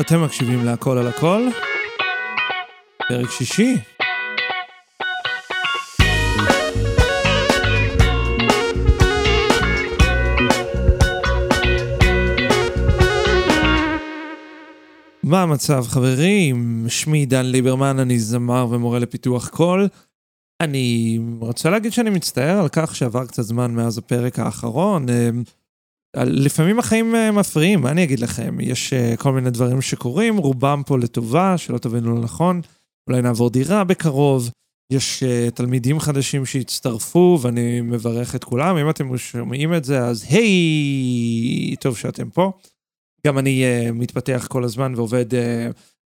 אתם מקשיבים להכל על הכל? פרק שישי. מה המצב חברים? שמי דן ליברמן, אני זמר ומורה לפיתוח קול. אני רוצה להגיד שאני מצטער על כך שעבר קצת זמן מאז הפרק האחרון. לפעמים החיים אה, מפריעים, מה אני אגיד לכם? יש אה, כל מיני דברים שקורים, רובם פה לטובה, שלא תבינו לא נכון. אולי נעבור דירה בקרוב. יש uh, תלמידים חדשים שהצטרפו, ואני מברך את כולם. אם אתם שומעים את זה, אז היי, טוב שאתם פה. גם אני מתפתח כל הזמן ועובד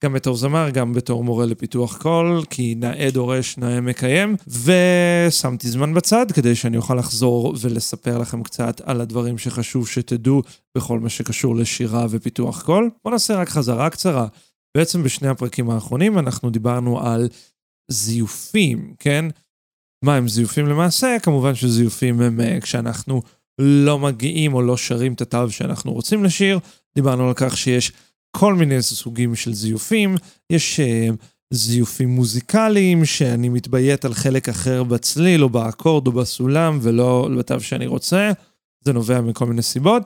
גם בתור זמר, גם בתור מורה לפיתוח קול, כי נאה דורש, נאה מקיים, ושמתי זמן בצד כדי שאני אוכל לחזור ולספר לכם קצת על הדברים שחשוב שתדעו בכל מה שקשור לשירה ופיתוח קול. בואו נעשה רק חזרה קצרה. בעצם בשני הפרקים האחרונים אנחנו דיברנו על זיופים, כן? מה הם זיופים למעשה? כמובן שזיופים הם uh, כשאנחנו לא מגיעים או לא שרים את התו שאנחנו רוצים לשיר. דיברנו על כך שיש כל מיני סוגים של זיופים. יש uh, זיופים מוזיקליים, שאני מתביית על חלק אחר בצליל או באקורד או בסולם ולא בתו שאני רוצה. זה נובע מכל מיני סיבות.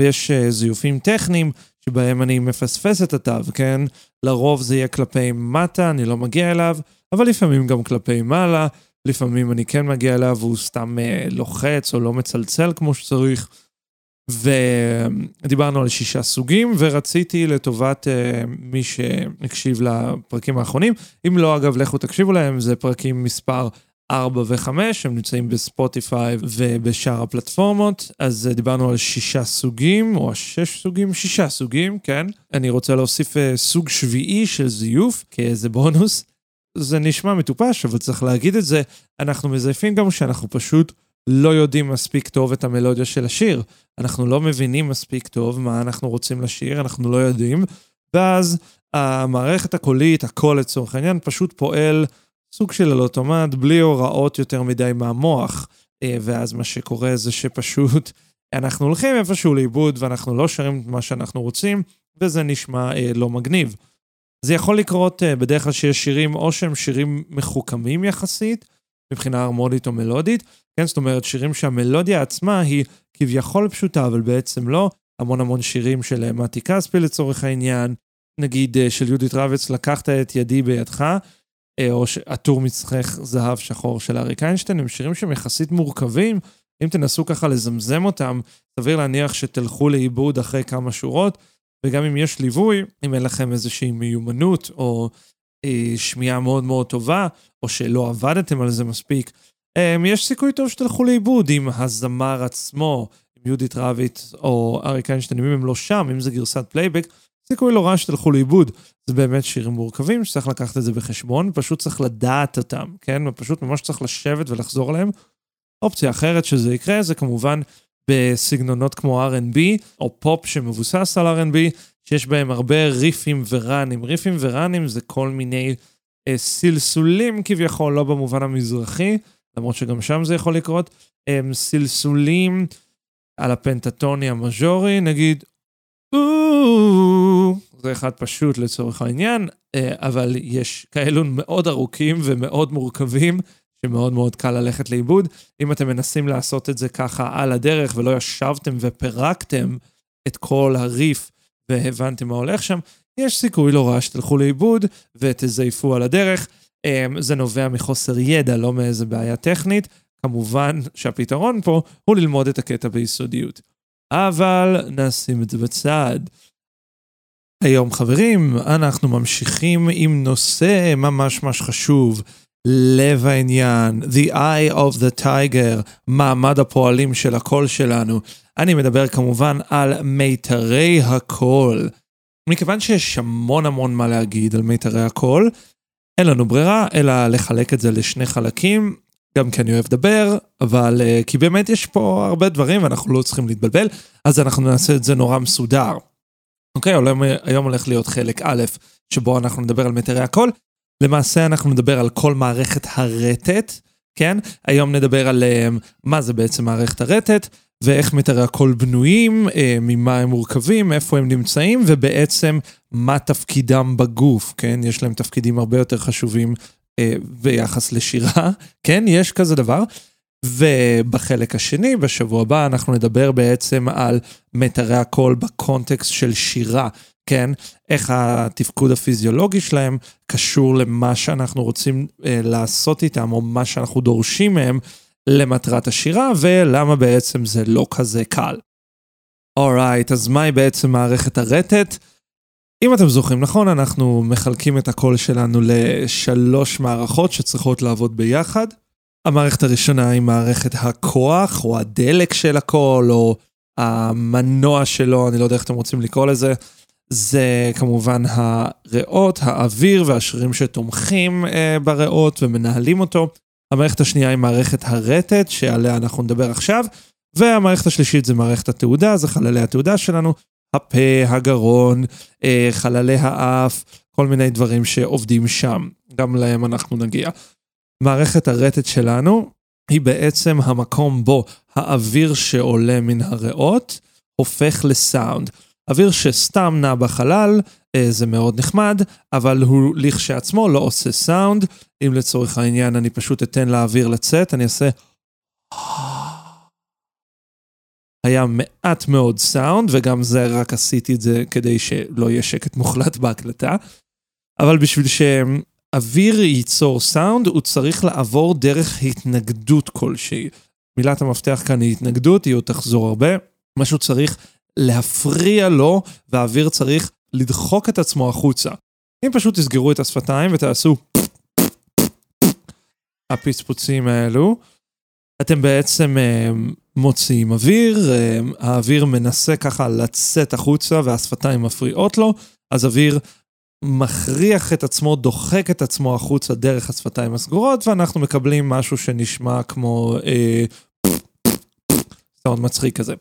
ויש uh, זיופים טכניים שבהם אני מפספס את התו, כן? לרוב זה יהיה כלפי מטה, אני לא מגיע אליו, אבל לפעמים גם כלפי מעלה, לפעמים אני כן מגיע אליו והוא סתם uh, לוחץ או לא מצלצל כמו שצריך. ודיברנו על שישה סוגים, ורציתי לטובת uh, מי שהקשיב לפרקים האחרונים, אם לא, אגב, לכו תקשיבו להם, זה פרקים מספר 4 ו-5, הם נמצאים בספוטיפיי ובשאר הפלטפורמות, אז uh, דיברנו על שישה סוגים, או שש סוגים, שישה סוגים, כן. אני רוצה להוסיף uh, סוג שביעי של זיוף, כאיזה בונוס. זה נשמע מטופש, אבל צריך להגיד את זה, אנחנו מזייפים גם שאנחנו פשוט לא יודעים מספיק טוב את המלודיה של השיר. אנחנו לא מבינים מספיק טוב מה אנחנו רוצים לשיר, אנחנו לא יודעים, ואז המערכת הקולית, הקול לצורך העניין, פשוט פועל סוג של על אוטומט, בלי הוראות יותר מדי מהמוח. אה, ואז מה שקורה זה שפשוט אנחנו הולכים איפשהו לאיבוד ואנחנו לא שרים את מה שאנחנו רוצים, וזה נשמע אה, לא מגניב. זה יכול לקרות אה, בדרך כלל שיש שירים או שהם שירים מחוכמים יחסית, מבחינה הרמונית או מלודית, כן, זאת אומרת שירים שהמלודיה עצמה היא כביכול פשוטה, אבל בעצם לא. המון המון שירים של מתי כספי לצורך העניין, נגיד של יהודית רביץ, לקחת את ידי בידך, או עטור מצחך זהב שחור של אריק איינשטיין, הם שירים שהם יחסית מורכבים. אם תנסו ככה לזמזם אותם, סביר להניח שתלכו לאיבוד אחרי כמה שורות, וגם אם יש ליווי, אם אין לכם איזושהי מיומנות או אה, שמיעה מאוד מאוד טובה, או שלא עבדתם על זה מספיק, אה, יש סיכוי טוב שתלכו לאיבוד עם הזמר עצמו, עם יהודית רביץ או אריק איינשטיין, אם הם לא שם, אם זה גרסת פלייבק, סיכוי לא רע שתלכו לאיבוד. זה באמת שירים מורכבים שצריך לקחת את זה בחשבון, פשוט צריך לדעת אותם, כן? ופשוט ממש צריך לשבת ולחזור עליהם. אופציה אחרת שזה יקרה זה כמובן בסגנונות כמו R&B, או פופ שמבוסס על R&B, שיש בהם הרבה ריפים וראנים. ריפים וראנים זה כל מיני אה, סלסולים כביכול, לא במובן המזרחי, למרות שגם שם זה יכול לקרות. אה, סלסולים על הפנטטוני המז'ורי, נגיד זה אחד פשוט לצורך העניין, אה, אבל יש כאלו מאוד ארוכים ומאוד מורכבים, שמאוד מאוד קל ללכת לאיבוד. אם אתם מנסים לעשות את זה ככה על הדרך ולא ישבתם ופירקתם את כל הריף והבנתם מה הולך שם, יש סיכוי לא רע שתלכו לאיבוד ותזייפו על הדרך. אה, זה נובע מחוסר ידע, לא מאיזה בעיה טכנית. כמובן שהפתרון פה הוא ללמוד את הקטע ביסודיות. אבל נשים את זה בצד. היום חברים, אנחנו ממשיכים עם נושא ממש ממש חשוב, לב העניין, The Eye of the Tiger, מעמד הפועלים של הקול שלנו. אני מדבר כמובן על מיתרי הקול. מכיוון שיש המון המון מה להגיד על מיתרי הקול, אין לנו ברירה אלא לחלק את זה לשני חלקים, גם כי אני אוהב לדבר, אבל uh, כי באמת יש פה הרבה דברים ואנחנו לא צריכים להתבלבל, אז אנחנו נעשה את זה נורא מסודר. אוקיי, היום, היום הולך להיות חלק א', שבו אנחנו נדבר על מטרי הקול. למעשה אנחנו נדבר על כל מערכת הרטט, כן? היום נדבר על um, מה זה בעצם מערכת הרטט, ואיך מיתרי הקול בנויים, אה, ממה הם מורכבים, איפה הם נמצאים, ובעצם מה תפקידם בגוף, כן? יש להם תפקידים הרבה יותר חשובים אה, ביחס לשירה, כן? יש כזה דבר. ובחלק השני, בשבוע הבא, אנחנו נדבר בעצם על מיתרי הקול בקונטקסט של שירה, כן? איך התפקוד הפיזיולוגי שלהם קשור למה שאנחנו רוצים אה, לעשות איתם, או מה שאנחנו דורשים מהם למטרת השירה, ולמה בעצם זה לא כזה קל. אורייט, אז מהי בעצם מערכת הרטט? אם אתם זוכרים נכון, אנחנו מחלקים את הקול שלנו לשלוש מערכות שצריכות לעבוד ביחד. המערכת הראשונה היא מערכת הכוח, או הדלק של הקול, או המנוע שלו, אני לא יודע איך אתם רוצים לקרוא לזה. זה כמובן הריאות, האוויר והשרירים שתומכים אה, בריאות ומנהלים אותו. המערכת השנייה היא מערכת הרטט, שעליה אנחנו נדבר עכשיו, והמערכת השלישית זה מערכת התעודה, זה חללי התעודה שלנו, הפה, הגרון, אה, חללי האף, כל מיני דברים שעובדים שם, גם להם אנחנו נגיע. מערכת הרטט שלנו היא בעצם המקום בו האוויר שעולה מן הריאות הופך לסאונד. אוויר שסתם נע בחלל, אה, זה מאוד נחמד, אבל הוא לכשעצמו לא עושה סאונד. אם לצורך העניין אני פשוט אתן לאוויר לצאת, אני אעשה... היה מעט מאוד סאונד, וגם זה רק עשיתי את זה כדי שלא יהיה שקט מוחלט בהקלטה. אבל בשביל שאוויר ייצור סאונד, הוא צריך לעבור דרך התנגדות כלשהי. מילת המפתח כאן היא התנגדות, היא עוד תחזור הרבה. משהו צריך להפריע לו, והאוויר צריך לדחוק את עצמו החוצה. אם פשוט תסגרו את השפתיים ותעשו הפצפוצים האלו, אתם בעצם אה, מוציאים אוויר, אה, האוויר מנסה ככה לצאת החוצה והשפתיים מפריעות לו, אז אוויר מכריח את עצמו, דוחק את עצמו החוצה דרך השפתיים הסגורות, ואנחנו מקבלים משהו שנשמע כמו אה, סאונד מצחיק כזה.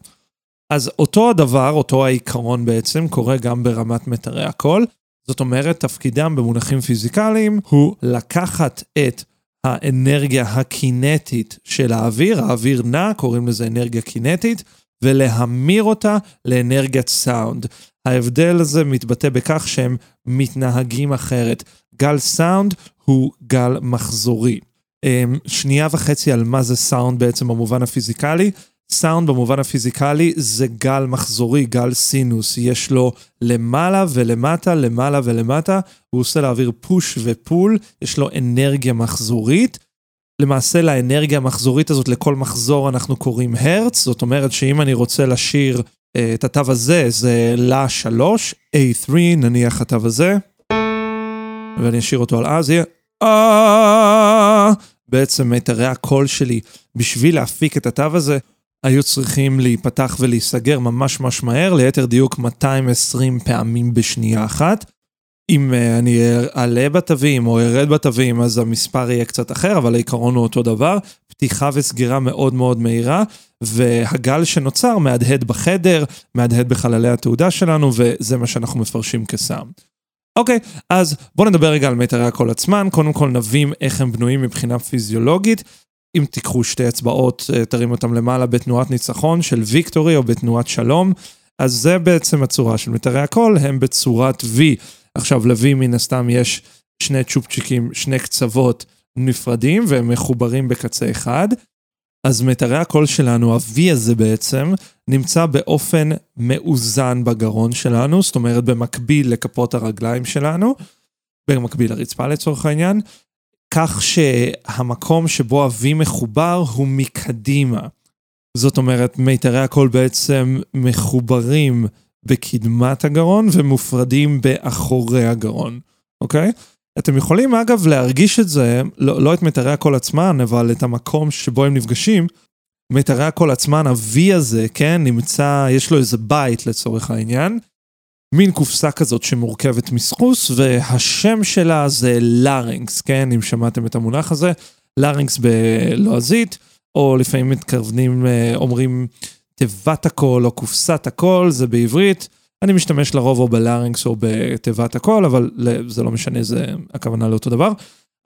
אז אותו הדבר, אותו העיקרון בעצם, קורה גם ברמת מיתרי הקול. זאת אומרת, תפקידם במונחים פיזיקליים הוא לקחת את האנרגיה הקינטית של האוויר, האוויר נע, קוראים לזה אנרגיה קינטית, ולהמיר אותה לאנרגיית סאונד. ההבדל הזה מתבטא בכך שהם מתנהגים אחרת. גל סאונד הוא גל מחזורי. אמ, שנייה וחצי על מה זה סאונד בעצם במובן הפיזיקלי. סאונד במובן הפיזיקלי זה גל מחזורי, גל סינוס. יש לו למעלה ולמטה, למעלה ולמטה, הוא עושה לאוויר פוש ופול, יש לו אנרגיה מחזורית. למעשה לאנרגיה המחזורית הזאת, לכל מחזור אנחנו קוראים הרץ, זאת אומרת שאם אני רוצה לשיר אה, את התו הזה, זה לה 3, A3, נניח התו הזה, ואני אשאיר אותו על אז, יהיה אה... בעצם מיתרי הקול שלי בשביל להפיק את התו הזה, היו צריכים להיפתח ולהיסגר ממש ממש מהר, ליתר דיוק 220 פעמים בשנייה אחת. אם uh, אני אעלה בתווים או ארד בתווים, אז המספר יהיה קצת אחר, אבל העיקרון הוא אותו דבר. פתיחה וסגירה מאוד מאוד מהירה, והגל שנוצר מהדהד בחדר, מהדהד בחללי התעודה שלנו, וזה מה שאנחנו מפרשים כסאונד. אוקיי, אז בואו נדבר רגע על מיתרי הקול עצמן. קודם כל נבין איך הם בנויים מבחינה פיזיולוגית. אם תיקחו שתי אצבעות, אה, תרים אותם למעלה בתנועת ניצחון של ויקטורי או בתנועת שלום, אז זה בעצם הצורה של מיתרי הקול, הם בצורת V. עכשיו, ל-V מן הסתם יש שני צ'ופצ'יקים, שני קצוות נפרדים והם מחוברים בקצה אחד. אז מיתרי הקול שלנו, ה-V הזה בעצם, נמצא באופן מאוזן בגרון שלנו, זאת אומרת במקביל לכפות הרגליים שלנו, במקביל לרצפה לצורך העניין, כך שהמקום שבו ה-V מחובר הוא מקדימה. זאת אומרת, מיתרי הקול בעצם מחוברים בקדמת הגרון ומופרדים באחורי הגרון, אוקיי? אתם יכולים אגב להרגיש את זה, לא, לא את מיתרי הקול עצמן, אבל את המקום שבו הם נפגשים. מיתרי הקול עצמן, ה-V הזה, כן, נמצא, יש לו איזה בית לצורך העניין. מין קופסה כזאת שמורכבת מסחוס, והשם שלה זה לארינגס, כן, אם שמעתם את המונח הזה, לארינגס בלועזית, או לפעמים מתכוונים, אה, אומרים תיבת הקול או קופסת הקול, זה בעברית. אני משתמש לרוב או בלארינגס או בתיבת הקול, אבל זה לא משנה, זה הכוונה לאותו דבר.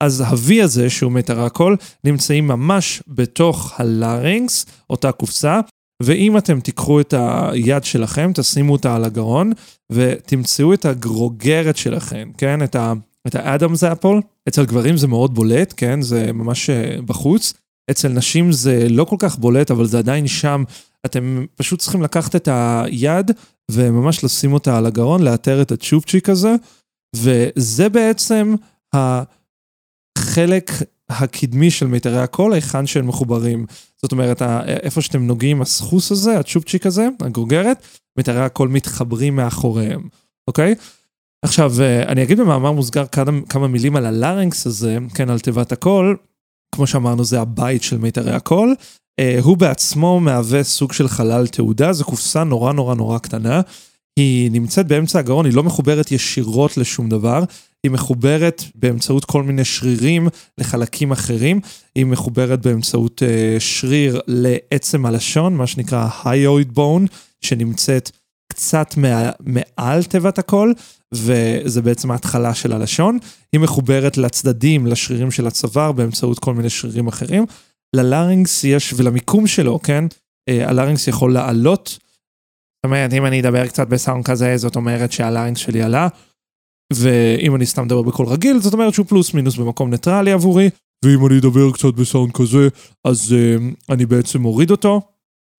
אז ה-V הזה, שהוא מיתר הקול, נמצאים ממש בתוך הלארינגס, אותה קופסה, ואם אתם תיקחו את היד שלכם, תשימו אותה על הגרון, ותמצאו את הגרוגרת שלכם, כן? את ה... את האדמס אפל, אצל גברים זה מאוד בולט, כן? זה ממש אה, בחוץ. אצל נשים זה לא כל כך בולט, אבל זה עדיין שם. אתם פשוט צריכים לקחת את היד וממש לשים אותה על הגרון, לאתר את הצ'ופצ'יק הזה, וזה בעצם החלק הקדמי של מיתרי הקול, היכן שהם מחוברים. זאת אומרת, איפה שאתם נוגעים, הסחוס הזה, הצ'ופצ'יק הזה, הגוגרת, מיתרי הקול מתחברים מאחוריהם, אוקיי? עכשיו, אה, אני אגיד במאמר מוסגר כמה, מילים על הלארינקס הזה, כן, על תיבת הקול. כמו שאמרנו, זה הבית של מיתרי הקול. Uh, הוא בעצמו מהווה סוג של חלל תעודה, זו קופסה נורא נורא נורא קטנה. היא נמצאת באמצע הגרון, היא לא מחוברת ישירות לשום דבר, היא מחוברת באמצעות כל מיני שרירים לחלקים אחרים, היא מחוברת באמצעות uh, שריר לעצם הלשון, מה שנקרא היואיד בון, שנמצאת קצת מעל תיבת הקול, וזה בעצם ההתחלה של הלשון. היא מחוברת לצדדים, לשרירים של הצוואר, באמצעות כל מיני שרירים אחרים. ללארינגס יש, ולמיקום שלו, כן? אה, הלארינגס יכול לעלות. זאת אומרת, אם אני אדבר קצת בסאונד כזה, זאת אומרת שהלארינגס שלי עלה. ואם אני סתם מדבר בקול רגיל, זאת אומרת שהוא פלוס מינוס במקום ניטרלי עבורי. ואם אני אדבר קצת בסאונד כזה, אז uh, אני בעצם מוריד אותו.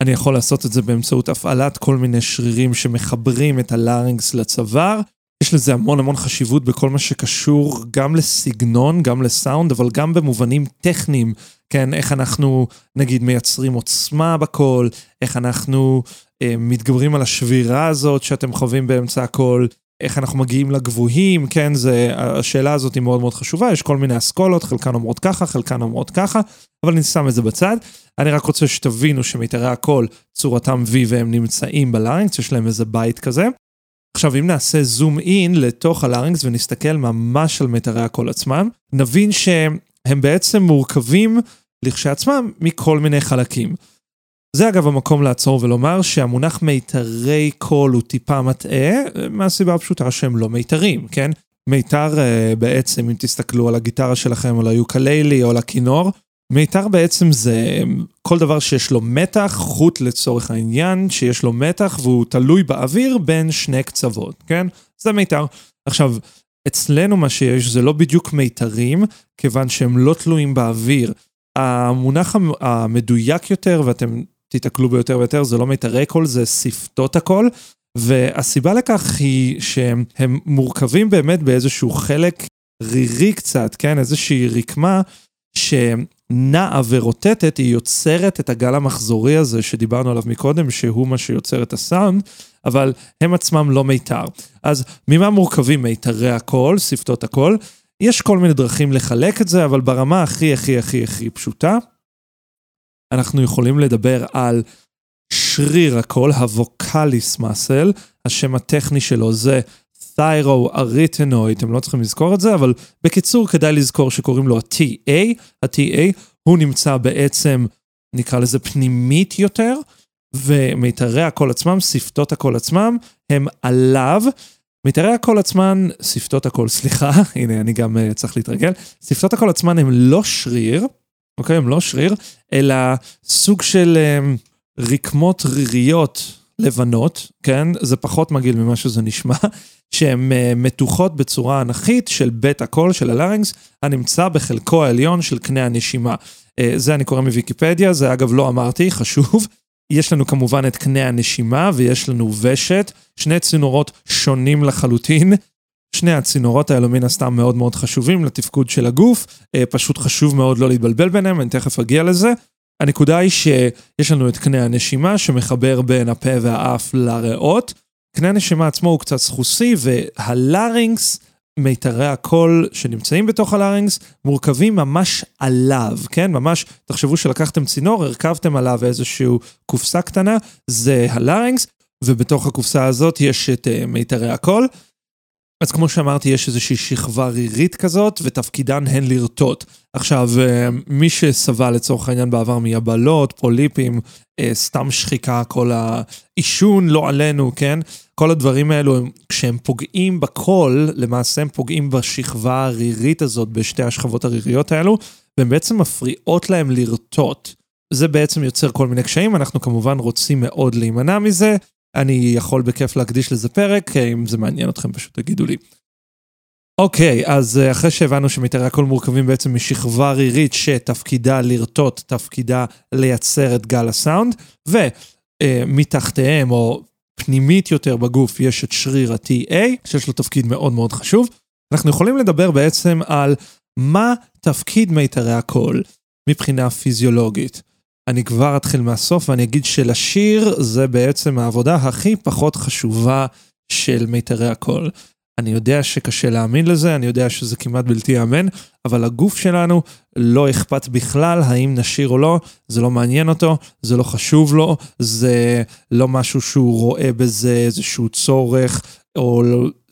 אני יכול לעשות את זה באמצעות הפעלת כל מיני שרירים שמחברים את ה larynx לצוואר. יש לזה המון המון חשיבות בכל מה שקשור גם לסגנון, גם לסאונד, אבל גם במובנים טכניים, כן, איך אנחנו נגיד מייצרים עוצמה בקול, איך אנחנו אה, מתגברים על השבירה הזאת שאתם חווים באמצע הקול, איך אנחנו מגיעים לגבוהים, כן, זה, השאלה הזאת היא מאוד מאוד חשובה, יש כל מיני אסכולות, חלקן אומרות ככה, חלקן אומרות ככה, אבל אני שם את זה בצד. אני רק רוצה שתבינו שמיתרי הקול, צורתם V והם נמצאים בלארינקס, יש להם איזה בית כזה. עכשיו, אם נעשה זום אין לתוך הלארינקס ונסתכל ממש על מיתרי הקול עצמם, נבין שהם בעצם מורכבים לכשעצמם מכל מיני חלקים. זה אגב המקום לעצור ולומר שהמונח מיתרי קול הוא טיפה מטעה, מהסיבה הפשוטה שהם לא מיתרים, כן? מיתר אה, בעצם, אם תסתכלו על הגיטרה שלכם, על היוקללי או על הכינור, מיתר בעצם זה כל דבר שיש לו מתח, חוט לצורך העניין, שיש לו מתח והוא תלוי באוויר בין שני קצוות, כן? זה מיתר. עכשיו, אצלנו מה שיש זה לא בדיוק מיתרים, כיוון שהם לא תלויים באוויר. המונח המדויק יותר, ואתם תיתקלו ביותר ויותר, זה לא מיתרי קול, זה שפתות הקול. והסיבה לכך היא שהם מורכבים באמת באיזשהו חלק רירי קצת, כן? איזושהי רקמה שנעה ורוטטת, היא יוצרת את הגל המחזורי הזה שדיברנו עליו מקודם, שהוא מה שיוצר את הסאונד, אבל הם עצמם לא מיתר. אז ממה מורכבים מיתרי הקול, שפתות הקול? יש כל מיני דרכים לחלק את זה, אבל ברמה הכי הכי הכי הכי פשוטה, אנחנו יכולים לדבר על שריר הקול, ה vocalis muscle, השם הטכני שלו זה thyroarytenoid, אתם לא צריכים לזכור את זה, אבל בקיצור כדאי לזכור שקוראים לו ה-TA, ה-TA, הוא נמצא בעצם, נקרא לזה פנימית יותר, ומיתרי הקול עצמם, שפתות הקול עצמם, הם עליו. מיתרי הקול עצמן, שפתות הקול, סליחה, הנה אני גם uh, צריך להתרגל, שפתות הקול עצמן הם לא שריר, אוקיי? הם לא שריר, אלא סוג של uh, רקמות ריריות לבנות, כן? זה פחות מגעיל ממה שזה נשמע, שהן uh, מתוחות בצורה אנכית של בית הקול של ה larynx, הנמצא בחלקו העליון של קנה הנשימה. Uh, זה אני קורא מוויקיפדיה, זה אגב לא אמרתי, חשוב. יש לנו כמובן את קנה הנשימה ויש לנו ושת, שני צינורות שונים לחלוטין. שני הצינורות האלו מן הסתם מאוד מאוד חשובים לתפקוד של הגוף, אה, פשוט חשוב מאוד לא להתבלבל ביניהם, אני תכף אגיע לזה. הנקודה היא שיש לנו את קנה הנשימה שמחבר בין הפה והאף לריאות. קנה הנשימה עצמו הוא קצת סחוסי והלארינגס, מיתרי הקול שנמצאים בתוך הלארינגס, מורכבים ממש עליו, כן? ממש, תחשבו שלקחתם צינור, הרכבתם עליו איזושהי קופסה קטנה, זה הלארינגס, ובתוך הקופסה הזאת יש את uh, מיתרי הקול. אז כמו שאמרתי, יש איזושהי שכבה רירית כזאת, ותפקידן הן לרטוט. עכשיו, אה, מי שסבל לצורך העניין בעבר מיבלות, פוליפים, אה, סתם שחיקה, כל העישון, לא עלינו, כן? כל הדברים האלו, כשהם פוגעים בקול, למעשה הם פוגעים בשכבה הרירית הזאת, בשתי השכבות הריריות האלו, והן בעצם מפריעות להם לרטוט. זה בעצם יוצר כל מיני קשיים, אנחנו כמובן רוצים מאוד להימנע מזה. אני יכול בכיף להקדיש לזה פרק, אם זה מעניין אתכם פשוט תגידו לי. אוקיי, אז אה, אחרי שהבנו שמיתרי הקול מורכבים בעצם משכבה רירית שתפקידה לרטוט, תפקידה לייצר את גל הסאונד, ומתחתיהם או פנימית יותר בגוף יש את שריר ה-TA, שיש לו תפקיד מאוד מאוד חשוב. אנחנו יכולים לדבר בעצם על מה תפקיד מיתרי הקול מבחינה פיזיולוגית. אני כבר אתחיל מהסוף ואני אגיד שלשיר זה בעצם העבודה הכי פחות חשובה של מיתרי הקול. אני יודע שקשה להאמין לזה, אני יודע שזה כמעט בלתי ייאמן, אבל הגוף שלנו לא אכפת בכלל האם נשיר או לא, זה לא מעניין אותו, זה לא חשוב לו, זה לא משהו שהוא רואה בזה איזשהו צורך, או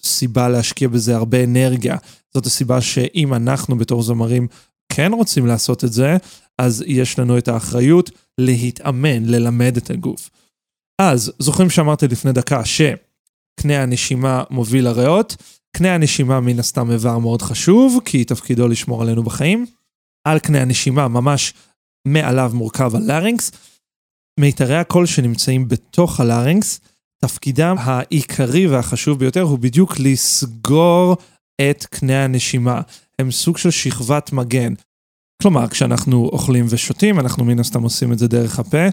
סיבה להשקיע בזה הרבה אנרגיה. זאת הסיבה שאם אנחנו בתור זמרים כן רוצים לעשות את זה, אז יש לנו את האחריות להתאמן, ללמד את הגוף. אז, זוכרים שאמרתי לפני דקה שקנה הנשימה מוביל לריאות? קנה הנשימה מן הסתם איבר מאוד חשוב, כי תפקידו לשמור עלינו בחיים. על קנה הנשימה, ממש מעליו מורכב הלארינקס. מיתרי הקול שנמצאים בתוך הלארינקס, תפקידם העיקרי והחשוב ביותר הוא בדיוק לסגור את קנה הנשימה. הם סוג של שכבת מגן. כלומר, כשאנחנו אוכלים ושותים, אנחנו מן הסתם עושים את זה דרך הפה.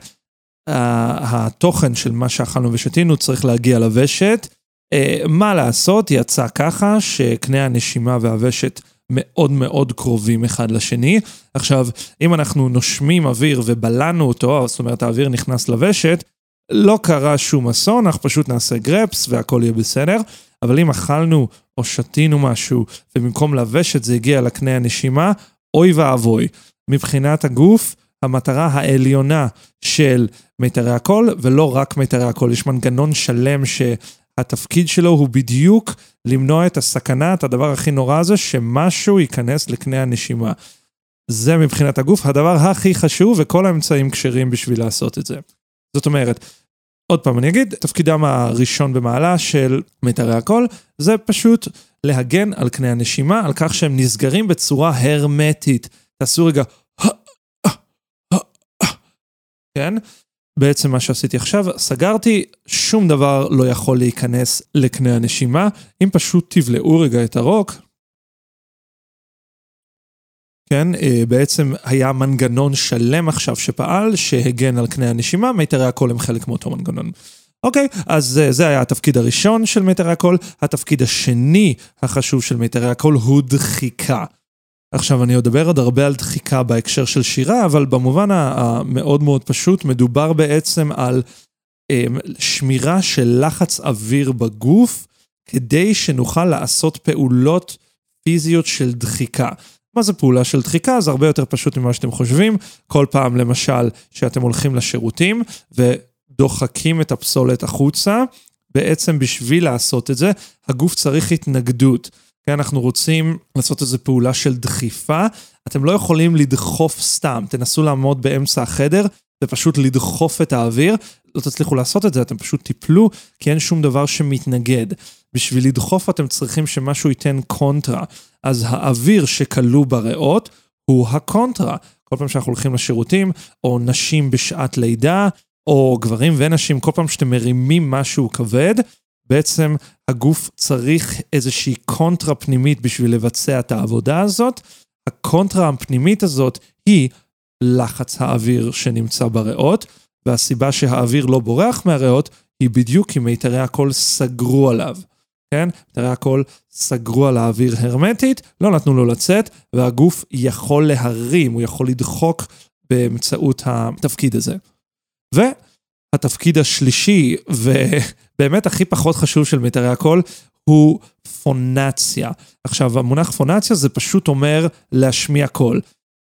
התוכן של מה שאכלנו ושתינו צריך להגיע לוושט. אה, מה לעשות, יצא ככה שקנה הנשימה והוושט מאוד מאוד קרובים אחד לשני. עכשיו, אם אנחנו נושמים אוויר ובלענו אותו, זאת אומרת האוויר נכנס לוושט, לא קרה שום אסון, אנחנו פשוט נעשה גרפס והכל יהיה בסדר. אבל אם אכלנו או שתינו משהו ובמקום לוושט זה הגיע לקנה הנשימה, אוי ואבוי. מבחינת הגוף, המטרה העליונה של מיתרי הקול, ולא רק מיתרי הקול, יש מנגנון שלם שהתפקיד שלו הוא בדיוק למנוע את הסכנה, את הדבר הכי נורא הזה, שמשהו ייכנס לקנה הנשימה. זה מבחינת הגוף הדבר הכי חשוב, וכל האמצעים כשרים בשביל לעשות את זה. זאת אומרת, עוד פעם אני אגיד, תפקידם הראשון במעלה של מיתרי הקול, זה פשוט להגן על קנה הנשימה, על כך שהם נסגרים בצורה הרמטית. תעשו רגע, כן? בעצם מה שעשיתי עכשיו, סגרתי, שום דבר לא יכול להיכנס לקנה הנשימה. אם פשוט תבלעו רגע את הרוק, כן, אה, בעצם היה מנגנון שלם עכשיו שפעל, שהגן על קנה הנשימה, מיתרי הקול הם חלק מאותו מנגנון. אוקיי, אז אה, זה היה התפקיד הראשון של מיתרי הקול. התפקיד השני החשוב של מיתרי הקול הוא דחיקה. עכשיו, אני אדבר עוד הרבה על דחיקה בהקשר של שירה, אבל במובן המאוד מאוד פשוט, מדובר בעצם על אה, שמירה של לחץ אוויר בגוף, כדי שנוכל לעשות פעולות פיזיות של דחיקה. מה זה פעולה של דחיקה? זה הרבה יותר פשוט ממה שאתם חושבים. כל פעם, למשל, שאתם הולכים לשירותים ודוחקים את הפסולת החוצה, בעצם בשביל לעשות את זה, הגוף צריך התנגדות. כן, אנחנו רוצים לעשות איזו פעולה של דחיפה, אתם לא יכולים לדחוף סתם, תנסו לעמוד באמצע החדר ופשוט לדחוף את האוויר, לא תצליחו לעשות את זה, אתם פשוט תיפלו, כי אין שום דבר שמתנגד. בשביל לדחוף אתם צריכים שמשהו ייתן קונטרה. אז האוויר שכלוא בריאות הוא הקונטרה. כל פעם שאנחנו הולכים לשירותים, או נשים בשעת לידה, או גברים ונשים, כל פעם שאתם מרימים משהו כבד, בעצם הגוף צריך איזושהי קונטרה פנימית בשביל לבצע את העבודה הזאת. הקונטרה הפנימית הזאת היא לחץ האוויר שנמצא בריאות, והסיבה שהאוויר לא בורח מהריאות היא בדיוק כי מיתרי הקול סגרו עליו. כן? מיתרי הקול סגרו על האוויר הרמטית, לא נתנו לו לצאת, והגוף יכול להרים, הוא יכול לדחוק באמצעות התפקיד הזה. והתפקיד השלישי, ובאמת הכי פחות חשוב של מיתרי הקול, הוא פונציה. עכשיו, המונח פונציה זה פשוט אומר להשמיע קול.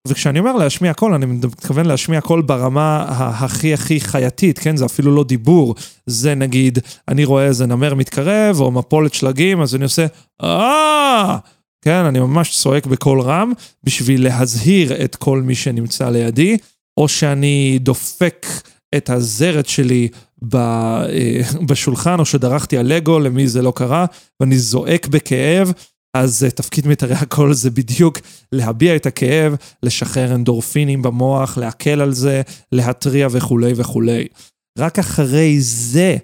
וכשאני אומר להשמיע קול, אני מתכוון להשמיע קול ברמה הכי הכי חייתית, כן? זה אפילו לא דיבור. זה נגיד, אני רואה איזה נמר מתקרב, או מפולת שלגים, אז אני עושה, אה... כן, אני ממש צועק בקול רם, בשביל להזהיר את כל מי שנמצא לידי, או שאני דופק את הזרת שלי אה, בשולחן, או שדרכתי על לגו, למי זה לא קרה, ואני זועק בכאב, אז uh, תפקיד מיתרי הקול זה בדיוק להביע את הכאב, לשחרר אנדורפינים במוח, להקל על זה, להתריע וכולי וכולי. רק אחרי זה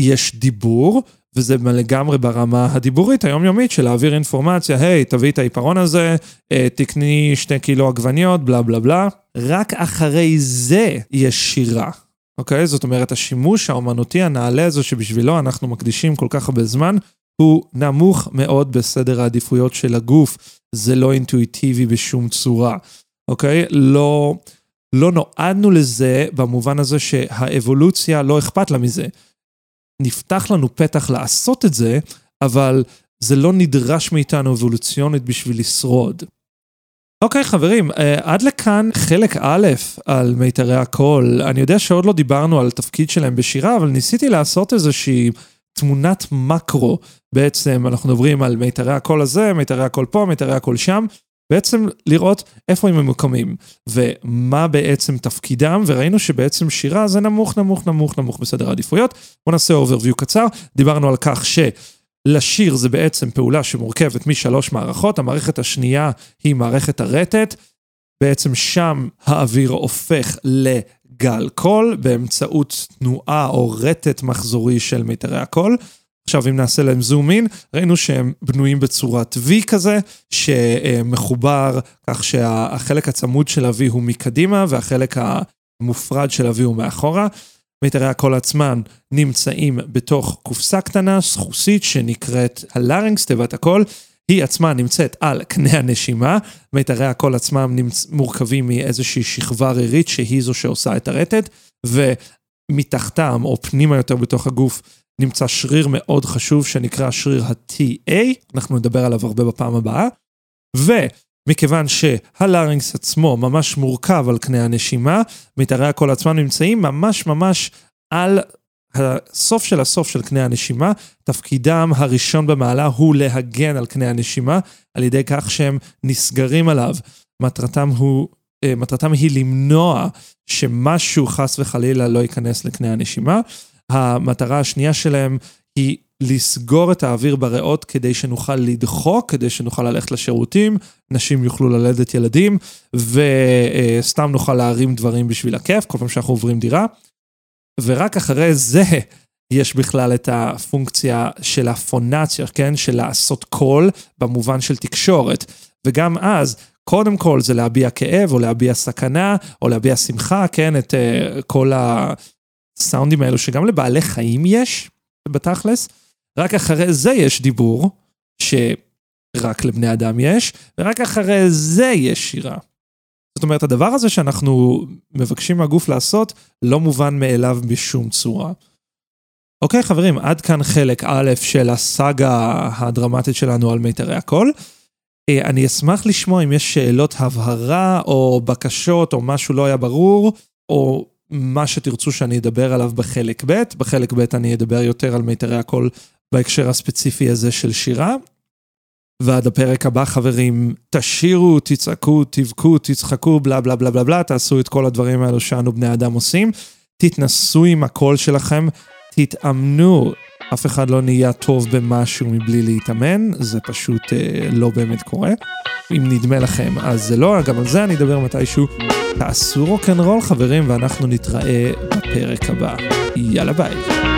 יש דיבור, וזה לגמרי ברמה הדיבורית היומיומית של להעביר אינפורמציה, היי, hey, תביא את העיפרון הזה, אה, תקני שתי קילו עגבניות, בלה בלה בלה. רק אחרי זה יש שירה, אוקיי? זאת אומרת, השימוש האומנותי הנעלה הזה שבשבילו אנחנו מקדישים כל כך הרבה זמן, הוא נמוך מאוד בסדר העדיפויות של הגוף. זה לא אינטואיטיבי בשום צורה, אוקיי? לא, לא נועדנו לזה במובן הזה שהאבולוציה לא אכפת לה מזה. נפתח לנו פתח לעשות את זה, אבל זה לא נדרש מאיתנו אבולוציונית בשביל לשרוד. אוקיי חברים, אה, עד לכאן חלק א' על מיתרי הקול. אני יודע שעוד לא דיברנו על תפקיד שלהם בשירה, אבל ניסיתי לעשות איזושהי תמונת מקרו. בעצם אנחנו מדברים על מיתרי הקול הזה, מיתרי הקול פה, מיתרי הקול שם. בעצם לראות איפה הם ממוקמים ומה בעצם תפקידם, וראינו שבעצם שירה זה נמוך, נמוך, נמוך, נמוך בסדר העדיפויות. בואו נעשה overview קצר. דיברנו על כך שלשיר זה בעצם פעולה שמורכבת משלוש מערכות, המערכת השנייה היא מערכת הרטט, בעצם שם האוויר הופך לגל קול באמצעות תנועה או רטט מחזורי של מיתרי הקול. עכשיו אם נעשה להם זום אין, ראינו שהם בנויים בצורת V כזה, שמחובר כך שהחלק הצמוד של ה-V הוא מקדימה והחלק המופרד של ה-V הוא מאחורה. מיתרי הקול עצמן נמצאים בתוך קופסה קטנה, סחוסית, שנקראת הלארינגס, תיבת הקול. היא עצמה נמצאת על קנה הנשימה, מיתרי הקול עצמם נמצ... מורכבים מאיזושהי שכבה רירית שהיא זו שעושה את הרטט, ומתחתם, או פנימה יותר בתוך הגוף, נמצא שריר מאוד חשוב שנקרא שריר ה-TA, אנחנו נדבר עליו הרבה בפעם הבאה, ומכיוון שהלארינגס עצמו ממש מורכב על קנה הנשימה, מיתרי הקול עצמם נמצאים ממש ממש על הסוף של הסוף של קנה הנשימה, תפקידם הראשון במעלה הוא להגן על קנה הנשימה, על ידי כך שהם נסגרים עליו. מטרתם הוא אה, מטרתם היא למנוע שמשהו חס וחלילה לא ייכנס לקנה הנשימה. המטרה השנייה שלהם היא לסגור את האוויר בריאות כדי שנוכל לדחוק, כדי שנוכל ללכת לשירותים, נשים יוכלו ללדת ילדים, וסתם נוכל להרים דברים בשביל הכיף, כל פעם שאנחנו עוברים דירה. ורק אחרי זה יש בכלל את הפונקציה של הפונציה, כן? של לעשות קול במובן של תקשורת. וגם אז, קודם כל זה להביע כאב, או להביע סכנה, או להביע שמחה, כן? את uh, כל ה... הסאונדים האלו שגם לבעלי חיים יש, בתכלס, רק אחרי זה יש דיבור, שרק לבני אדם יש, ורק אחרי זה יש שירה. זאת אומרת, הדבר הזה שאנחנו מבקשים מהגוף לעשות, לא מובן מאליו בשום צורה. אוקיי, חברים, עד כאן חלק א' של הסאגה הדרמטית שלנו על מיתרי הקול. אה, אני אשמח לשמוע אם יש שאלות הבהרה או בקשות או משהו לא היה ברור, או מה שתרצו שאני אדבר עליו בחלק ב', בחלק ב' אני אדבר יותר על מיתרי הקול בהקשר הספציפי הזה של שירה. ועד הפרק הבא חברים, תשירו, תצעקו, תבכו, תצחקו, בלה בלה בלה בלה בלה, תעשו את כל הדברים האלו שאנו בני אדם עושים. תתנסו עם הקול שלכם, תתאמנו, אף אחד לא נהיה טוב במשהו מבלי להתאמן, זה פשוט אה, לא באמת קורה. אם נדמה לכם, אז זה לא, גם על זה אני אדבר מתישהו. תעשו רוקנרול חברים, ואנחנו נתראה בפרק הבא. יאללה ביי.